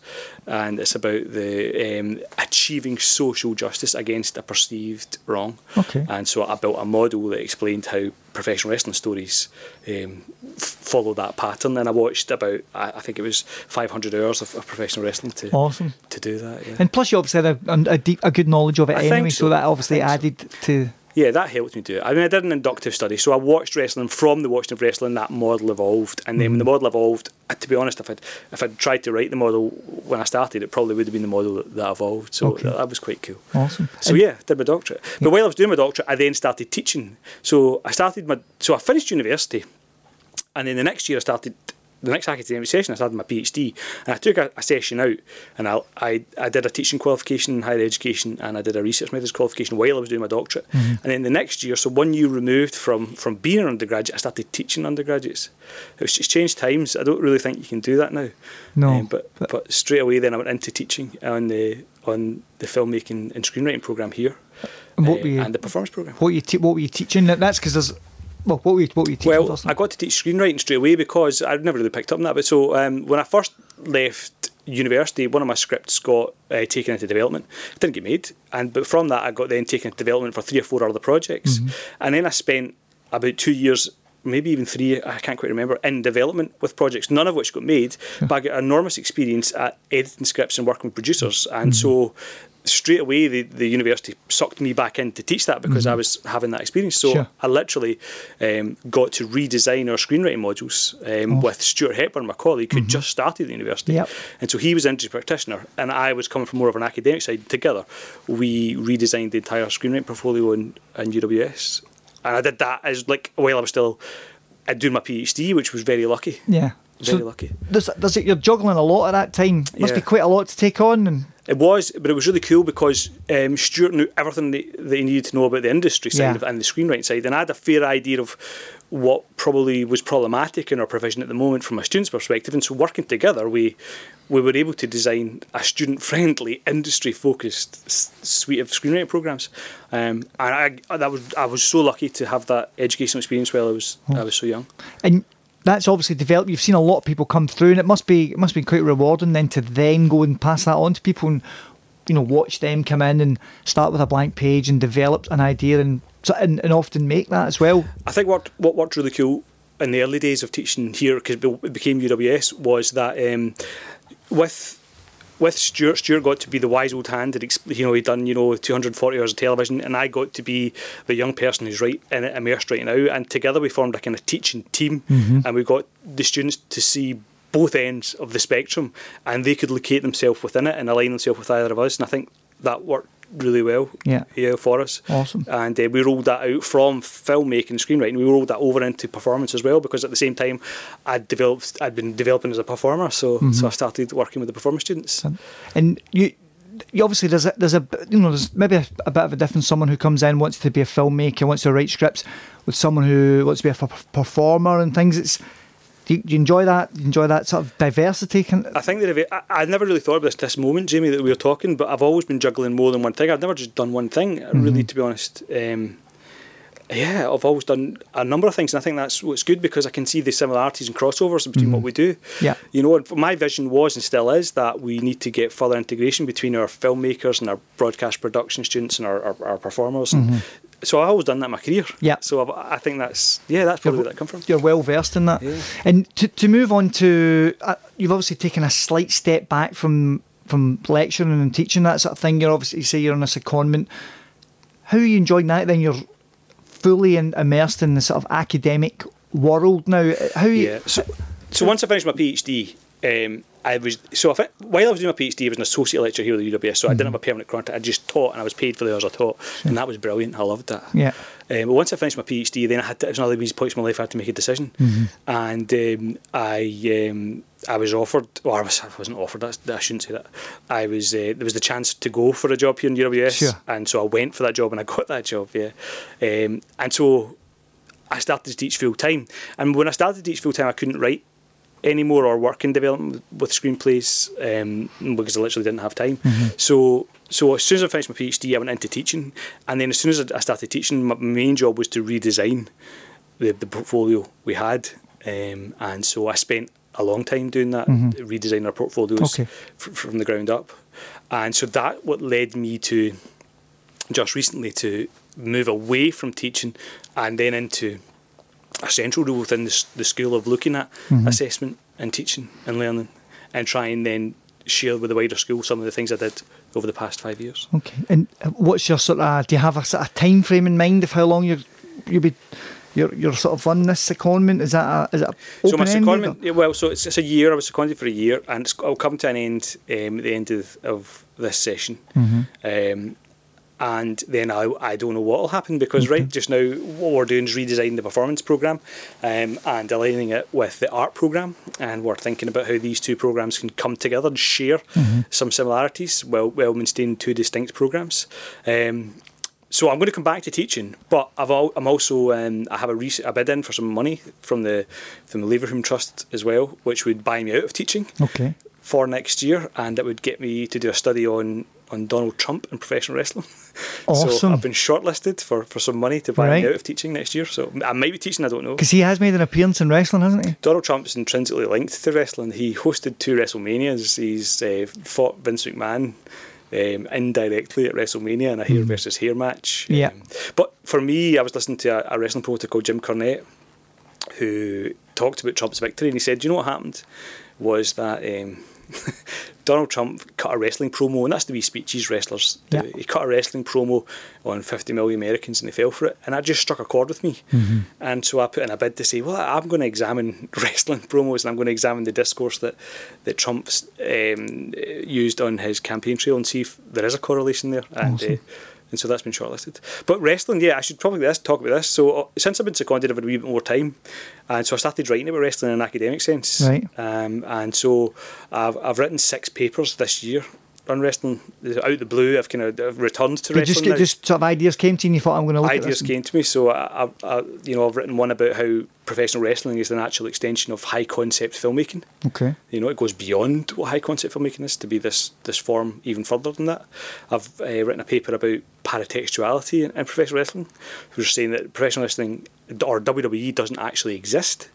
and it's about the um, achieving social justice against a perceived wrong Okay. and so I built a model that explained how professional wrestling stories um, f- follow that pattern. And I watched about, I, I think it was 500 hours of, of professional wrestling to Awesome. to do that. Yeah, And plus, you obviously had a, a deep, a good knowledge of it I anyway, so. so. that obviously added to. Yeah, that helped me do it. I mean, I did an inductive study, so I watched wrestling from the watching of wrestling. That model evolved, and then when the model evolved, uh, to be honest, if I'd if I'd tried to write the model when I started, it probably would have been the model that, that evolved. So Okay. that, that was quite cool. Awesome. So yeah, did my doctorate. But while I was doing my doctorate, I then started teaching. So I started my so I finished university, and then the next year I started the next academic session. I started my PhD, and I took a, a session out, and I, I I did a teaching qualification in higher education, and I did a research methods qualification while I was doing my doctorate. And then the next year, so one year removed from from being an undergraduate, I started teaching undergraduates. It's just changed times. I don't really think you can do that now. No, Um, but, but- straight away then I went into teaching on the on the filmmaking and screenwriting program here, And what uh, were you- and the performance program. What you te- what were you teaching? That's because there's. Well, what were you, what were you teaching? Well? I got to teach screenwriting straight away because I'd never really picked up on that. But so um, when I first left university, one of my scripts got uh, taken into development. It didn't get made, and but from that I got then taken into development for three or four other projects, and then I spent about two years. Maybe even three, I can't quite remember, in development with projects, none of which got made, but I got enormous experience at editing scripts and working with producers. And so straight away the, the university sucked me back in to teach that because I was having that experience. So Sure. I literally um, got to redesign our screenwriting modules um, with Stuart Hepburn, my colleague, who just started the university. Yep. And so he was an industry practitioner, and I was coming from more of an academic side. Together, we redesigned the entire screenwriting portfolio in, in UWS. And I did that as like while I was still uh, doing my PhD, which was very lucky. yeah. Very So lucky. does, does it? You're juggling a lot at that time. Must be quite a lot to take on. And It was, but it was really cool because um, Stuart knew everything that, that he needed to know about the industry side Yeah. of, and the screenwriting side, and I had a fair idea of what probably was problematic in our provision at the moment from a student's perspective. And so, working together, we we were able to design a student-friendly, industry-focused s- suite of screenwriting programs. Um, and I that was I was so lucky to have that educational experience while I was I was so young. and that's obviously developed. You've seen a lot of people come through, and it must be it must be quite rewarding then to then go and pass that on to people and you know watch them come in and start with a blank page and develop an idea and and, and often make that as well. I think what what worked really cool in the early days of teaching here, because it became UWS, was that um, with with Stuart, Stuart got to be the wise old hand, and you know he'd done you know 240 hours of television, and I got to be the young person who's right in it, immersed right now, and together we formed a kind of teaching team, mm-hmm. and we got the students to see both ends of the spectrum, and they could locate themselves within it and align themselves with either of us, and I think that worked really well Yeah. yeah, for us. Awesome. And uh, we rolled that out from filmmaking screenwriting. We rolled that over into performance as well because at the same time, I'd developed, I'd been developing as a performer. So, Mm-hmm. so I started working with the performance students. And you you obviously there's a, there's a you know there's maybe a, a bit of a difference. Someone who comes in wants to be a filmmaker, wants to write scripts, with someone who wants to be a f- performer and things. It's do you, do you enjoy that? Do you enjoy that sort of diversity? Can, I think that I, I never really thought of this this moment, Jamie, that we were talking, but I've always been juggling more than one thing. I've never just done one thing, really, to be honest. Um, yeah, I've always done a number of things, and I think that's what's good because I can see the similarities and crossovers between what we do. Yeah. You know, and my vision was and still is that we need to get further integration between our filmmakers and our broadcast production students and our, our, our performers. And So I've always done that in my career. Yeah. So I've, I think that's yeah, that's probably where that come from. you're well versed in that. Yeah. And to, to move on to, uh, you've obviously taken a slight step back from from lecturing and teaching that sort of thing. You're obviously you say you're on a secondment. How are you enjoying that? Then you're fully in, immersed in the sort of academic world now. How Yeah. So, so once I finished my PhD, um, I was so I, while I was doing my PhD, I was an associate lecturer here at the UWS. So I didn't have a permanent contract. I just taught, and I was paid for the hours I taught, and that was brilliant. I loved that. Yeah. Um, but once I finished my PhD, then I had to, it was another of these points in my life I had to make a decision, and um, I um, I was offered, or I, was, I wasn't offered. That's, I shouldn't say that. I was uh, there was the chance to go for a job here in UWS, Sure. and so I went for that job and I got that job. Yeah, um, and so I started to teach full time. And when I started to teach full time, I couldn't write anymore or work in development with screenplays um, because I literally didn't have time. So, so as soon as I finished my PhD, I went into teaching, and then as soon as I started teaching, my main job was to redesign the, the portfolio we had, um, and so I spent a long time doing that, redesigning our portfolios Okay. fr- from the ground up, and so that what led me to just recently to move away from teaching and then into a central role within the, the school of looking at assessment and teaching and learning and try and then share with the wider school some of the things I did over the past five years. Okay. And uh, what's your sort of? Do you have a sort of time frame in mind of how long you're you'll be you're you're sort of on this secondment? Is that a is a so my or- secondment, well, so it's, it's a year. I was seconded for a year, and it's, it'll come to an end um, at the end of, of this session. Um, and then I, I don't know what will happen because right just now what we're doing is redesigning the performance program um, and aligning it with the art program, and we're thinking about how these two programs can come together and share some similarities while while maintaining two distinct programs. Um, so I'm going to come back to teaching, but I've al- I'm also um, I have a, rec- a bid in for some money from the from the Leverhulme Trust as well, which would buy me out of teaching Okay. for next year, and it would get me to do a study on on Donald Trump and professional wrestling. So Awesome. I've been shortlisted for, for some money to buy Right. me out of teaching next year. So I might be teaching, I don't know. Because he has made an appearance in wrestling, hasn't he? Donald Trump's intrinsically linked to wrestling. He hosted two WrestleManias. He's uh, fought Vince McMahon um, indirectly at WrestleMania in a hair versus hair match. Yeah. Um, but for me, I was listening to a, a wrestling promoter called Jim Cornette who talked about Trump's victory, and he said, "Do you know what happened? Was that um, Donald Trump cut a wrestling promo, and that's the wee speeches wrestlers do. Yeah. He cut a wrestling promo on 50 million Americans, and they fell for it, and that just struck a chord with me. Mm-hmm. And so I put in a bid to say, well, I'm going to examine wrestling promos, and I'm going to examine the discourse that that Trump's um, used on his campaign trail, and see if there is a correlation there. And uh, and so that's been shortlisted. But wrestling, yeah, I should probably this, talk about this. So uh, since I've been seconded, I've had a wee bit more time, and so I started writing about wrestling in an academic sense. Right. Um, and so I've I've written six papers this year on wrestling. Out the blue, I've kind of I've returned to Did wrestling. just now just sort of ideas came to you and you thought I'm going to look ideas at this? came to me. So I, I, you know, I've written one about how professional wrestling is the natural extension of high concept filmmaking. Okay. You know, it goes beyond what high concept filmmaking is to be this this form even further than that. I've uh, written a paper about paratextuality in, in professional wrestling, is saying that professional wrestling or WWE doesn't actually exist.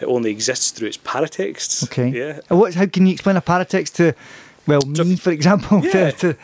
It only exists through its paratexts. Okay. Yeah. What? How can you explain a paratext to, well, So me, if- for example? Yeah. To, to,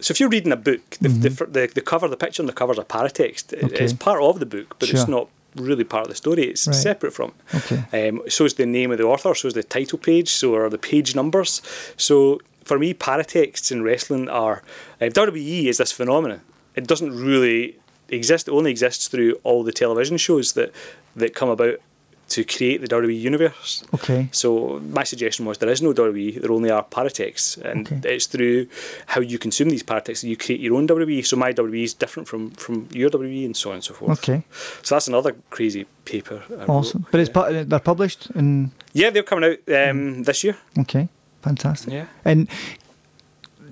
So if you're reading a book, the, the, the, the cover, the picture on the cover is a paratext. It- Mm-hmm. Okay. It's part of the book, but it's not really part of the story. It's Right. separate from. Okay. Um, so is the name of the author. So is the title page. So are the page numbers. So for me, paratexts in wrestling are uh, WWE is this phenomenon. It doesn't really exist. It only exists through all the television shows that that come about to create the WWE universe. okay. So my suggestion was there is no WWE, there only are paratexts, and Okay. it's through how you consume these paratexts that you create your own WWE. So my WWE is different from from your WWE, and so on and so forth. Okay. So that's another crazy paper. I wrote. Awesome. But it's yeah. part, they're published and yeah, they're coming out um, this year. okay, fantastic. Yeah. And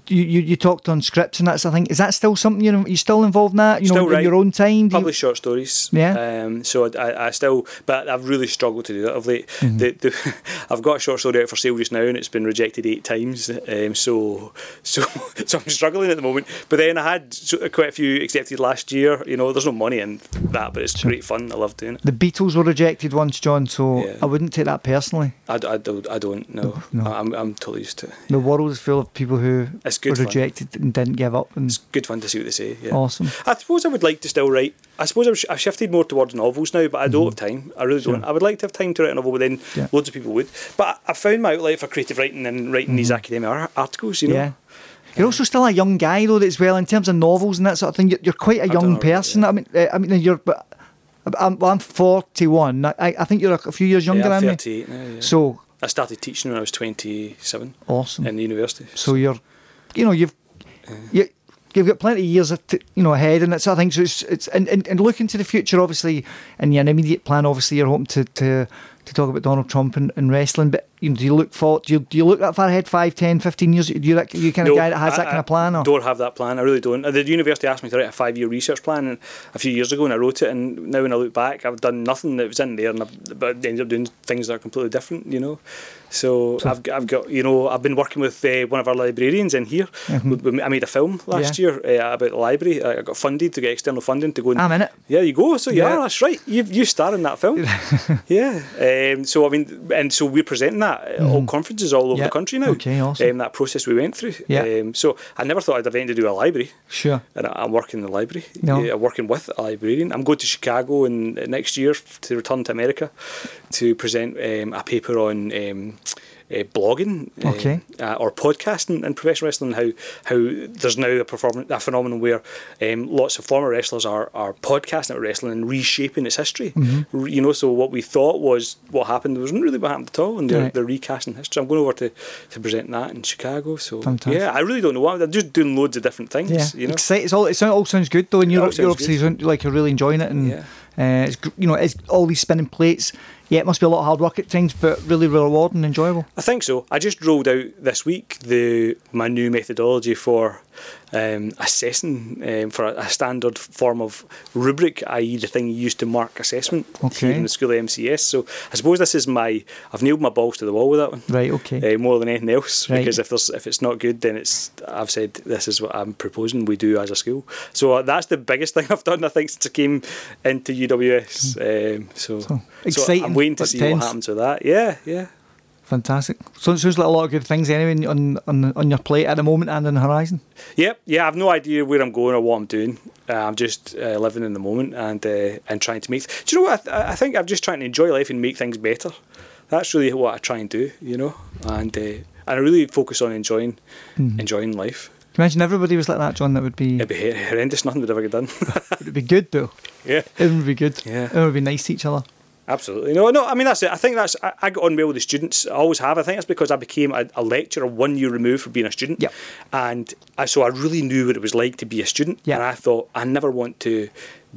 you, you, you talked on scripts and that's I think is that still something you're you still involved in that you Still know write, in your own time? Do you- Publish short stories. Yeah. Um, so I, I still, but I've really struggled to do that of late. Mm-hmm. The, the, I've got a short story out for sale just now, and it's been rejected eight times. Um, so, so, so I'm struggling at the moment. But then I had quite a few accepted last year. You know, there's no money in that, but it's great fun. I love doing it. the Beatles were rejected once, John. So Yeah. I wouldn't take that personally. I, I don't, I don't know. No. I'm, I'm totally used to it. The world is full of people who It's were good fun. rejected and didn't give up. And It's good fun to see what they say. Yeah. awesome. I suppose I would like to still write. I suppose I've, sh- I've shifted more towards novels now, but I don't have time. I really don't. I would like to have time to write a novel, but then Mm-hmm. Yeah. loads of people would. But I, I found my outlet for creative writing and writing these academic ar- articles. You know, Mm-hmm. Yeah. You're also still a young guy though, as well in terms of novels and that sort of thing. You're, you're quite a young know, person. yeah. I mean, uh, I mean, you're. But I'm, well, I'm 41. I, I think you're a, few years younger yeah, than me. 38 now. Yeah. So I started teaching when I was 27 awesome. in the university. So you're, you know, you've, you, you've got plenty of years, t- you know, ahead, and it's I think so. It's, it's and, and, and looking to the future, obviously, and yeah, an immediate plan. Obviously, you're hoping to to, to talk about Donald Trump and, and wrestling. But you know, do you look for do you, do you look that far ahead, 5, 10, 15 years? Do you that you kind of No, guy that has I- that kind I of plan? Or? Don't have that plan. I really don't. The university asked me to write a five-year research plan and a few years ago, and I wrote it. And now, when I look back, I've done nothing that was in there, and I've, but I ended up doing things that are completely different. You know, so, I've got, I've got you know I've been working with uh, one of our librarians in here. We- we- I made a film last Mm-hmm. Yeah. year uh, about the library. I got funded to get external funding to go. And, I'm in it. Yeah, you go. So yeah, Yeah. that's right. You you star in that film. yeah. Um, so I mean, and so we're presenting that at all conferences all over Mm-hmm. Yeah. the country now. Okay, awesome. Um, that process we went through. Yeah. Um, so I never thought I'd have anything to do with a library, Sure. and I- I'm working in the library. No. Yeah, I'm working with a librarian. I'm going to Chicago in next year to return to America to present um, a paper on. Uh, blogging uh, Okay. uh, or podcasting in professional wrestling how how there's now a perform- a phenomenon where um, lots of former wrestlers are, are podcasting about wrestling and reshaping its history Mm-hmm. R- you know so what we thought was what happened wasn't really what happened at all and they're, Right. they're recasting history I'm going over to, to present that in Chicago so Fantastic. yeah I really don't know what I'm just doing loads of different things Yeah. you know. It's all. It all sounds good though, and you're, you're obviously good. like you're really enjoying it, and Yeah. Uh, it's you know it's all these spinning plates. Yeah, it must be a lot of hard work at times, but really rewarding, and enjoyable. I think so. I just rolled out this week the my new methodology for um, assessing um, for a, a standard form of rubric, i.e., the thing you use to mark assessment Okay. here in the school of MCS. So I suppose this is my I've nailed my balls to the wall with that one. Right. Okay. Uh, more than anything else, Right. because if there's if it's not good, then it's I've said this is what I'm proposing we do as a school. So uh, that's the biggest thing I've done I think since I came into UWS. Um, so, so Hmm. exciting, I'm waiting to see tense. what happens with that. Yeah, yeah. Fantastic. So it sounds like a lot of good things anyway on on on your plate at the moment and on the horizon. Yep, yeah, I've no idea where I'm going or what I'm doing. Uh, I'm just uh, living in the moment and uh, and trying to make. do you know what? I, th- I think I'm just trying to enjoy life and make things better. That's really what I try and do, you know. And uh, and I really focus on enjoying enjoying life. Can you imagine everybody was like that, John? That would be It'd be hor- horrendous. Nothing would ever get done. it would be good though. yeah, It would be good. Yeah. It would be nice to each other. Absolutely. No, no. I mean that's it. I think that's. I, I got on well with the students. I always have. I think that's because I became a, a lecturer one year removed from being a student. Yep. And I, so I really knew what it was like to be a student. Yeah. And I thought I never want to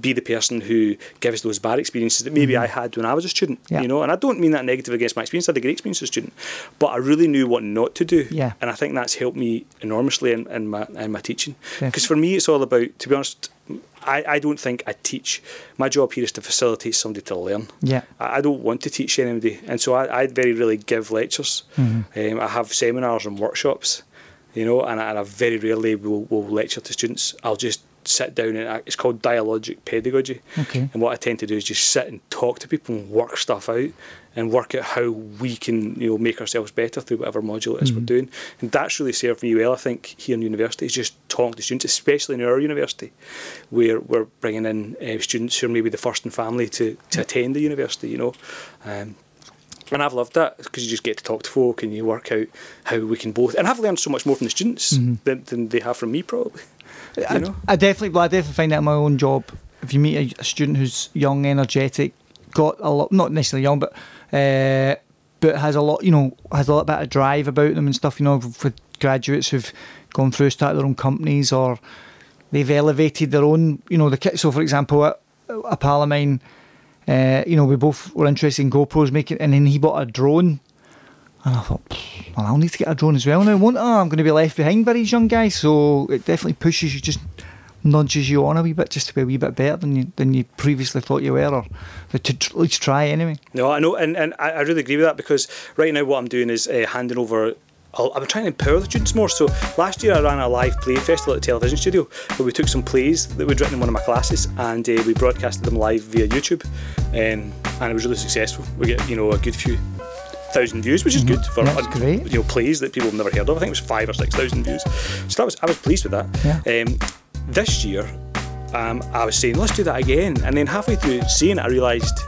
be the person who gives those bad experiences that maybe I had when I was a student. Yeah. You know, and I don't mean that negative against my experience. I had a great experience as a student, but I really knew what not to do. Yeah. And I think that's helped me enormously in, in my in my teaching. Because for me, it's all about. To be honest, I, I don't think I teach. My job here is to facilitate somebody to learn. Yeah. I, I don't want to teach anybody, and so I, I very rarely give lectures. Mm-hmm. Um, I have seminars and workshops, you know, and, I- and I very rarely will, will lecture to students. I'll just sit down and it's called dialogic pedagogy. Okay. And what I tend to do is just sit and talk to people and work stuff out and work out how we can, you know, make ourselves better through whatever module it is we're doing. And that's really served me well, I think, here in university, is just talking to students, especially in our university, where we're bringing in uh, students who are maybe the first in family to, to attend the university, you know. Um, and I've loved that because you just get to talk to folk and you work out how we can both. And I've learned so much more from the students than, than they have from me, probably. I, know? I definitely, well, I definitely find that in my own job. If you meet a, a student who's young, energetic, got a lot, not necessarily young, but uh, but has a lot, you know, has a lot bit of drive about them and stuff. You know, for graduates who've gone through, started their own companies, or they've elevated their own, you know, the kit. So, for example, a, a pal of mine, uh, you know, we both were interested in GoPros making, and then he bought a drone And I thought, well, I'll need to get a drone as well now, won't I? I'm going to be left behind by these young guys. So it definitely pushes you, just nudges you on a wee bit, just to be a wee bit better than you than you previously thought you were, or to at least try anyway. No, I know, and, and I, really agree with that because right now what I'm doing is uh, handing over. I'm trying to empower the students more. So last year I ran a live play festival at the television studio where we took some plays that we'd written in one of my classes and uh, we broadcasted them live via YouTube, um, and it was really successful. We get you know a good few thousand views, which is good for that's un- great. you know plays that people have never heard of. I think it was five or six thousand views. So that was I was pleased with that. Yeah. Um, this year, um, I was saying let's do that again, and then halfway through seeing it, I realised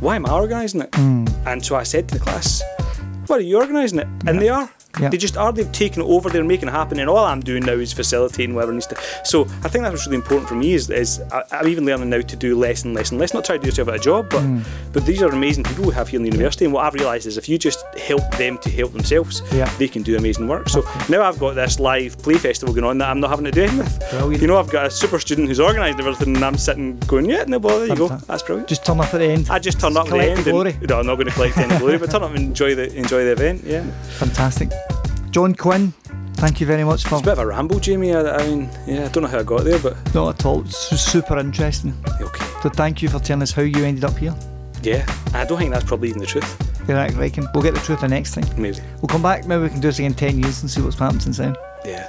why am I organising it? Hmm. And so I said to the class, "What are you organising it?" And they are. Yeah. They just are. They've taken it over. They're making it happen, and all I'm doing now is facilitating whatever needs to. So I think that's what's really important for me. Is, is I, I'm even learning now to do less and less and less. Not try to do yourself at a job, but Hmm. but these are amazing people we have here in the university. And what I've realised is if you just help them to help themselves, Yeah. they can do amazing work. So now I've got this live play festival going on that I'm not having to do anything with. Brilliant. You know, I've got a super student who's organised everything, and I'm sitting going, yeah, no bother. There you go. That's brilliant. Just turn up at the end. I just turn up at the end. the glory. And, no, I'm not going to collect any glory, but turn up and enjoy the enjoy the event. Yeah. Fantastic. John Quinn, thank you very much for It's a bit of a ramble, Jamie. I, I mean, yeah, I don't know how I got there, but not at all. It's super interesting. okay. So thank you for telling us how you ended up here. Yeah, I don't think that's probably even the truth. You're right, reckon. We'll get the truth the next time. Maybe. We'll come back. Maybe we can do this again in ten years and see what's happened since then. Yeah.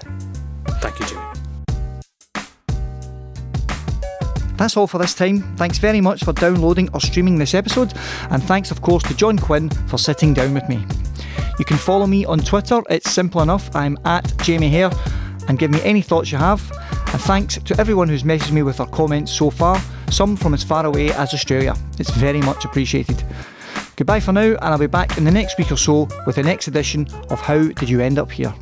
Thank you, Jamie. That's all for this time. Thanks very much for downloading or streaming this episode, and thanks, of course, to John Quinn for sitting down with me. You can follow me on Twitter, it's simple enough. I'm at Jamie Hare, and give me any thoughts you have. And thanks to everyone who's messaged me with their comments so far, some from as far away as Australia. It's very much appreciated. Goodbye for now, and I'll be back in the next week or so with the next edition of How Did You End Up Here?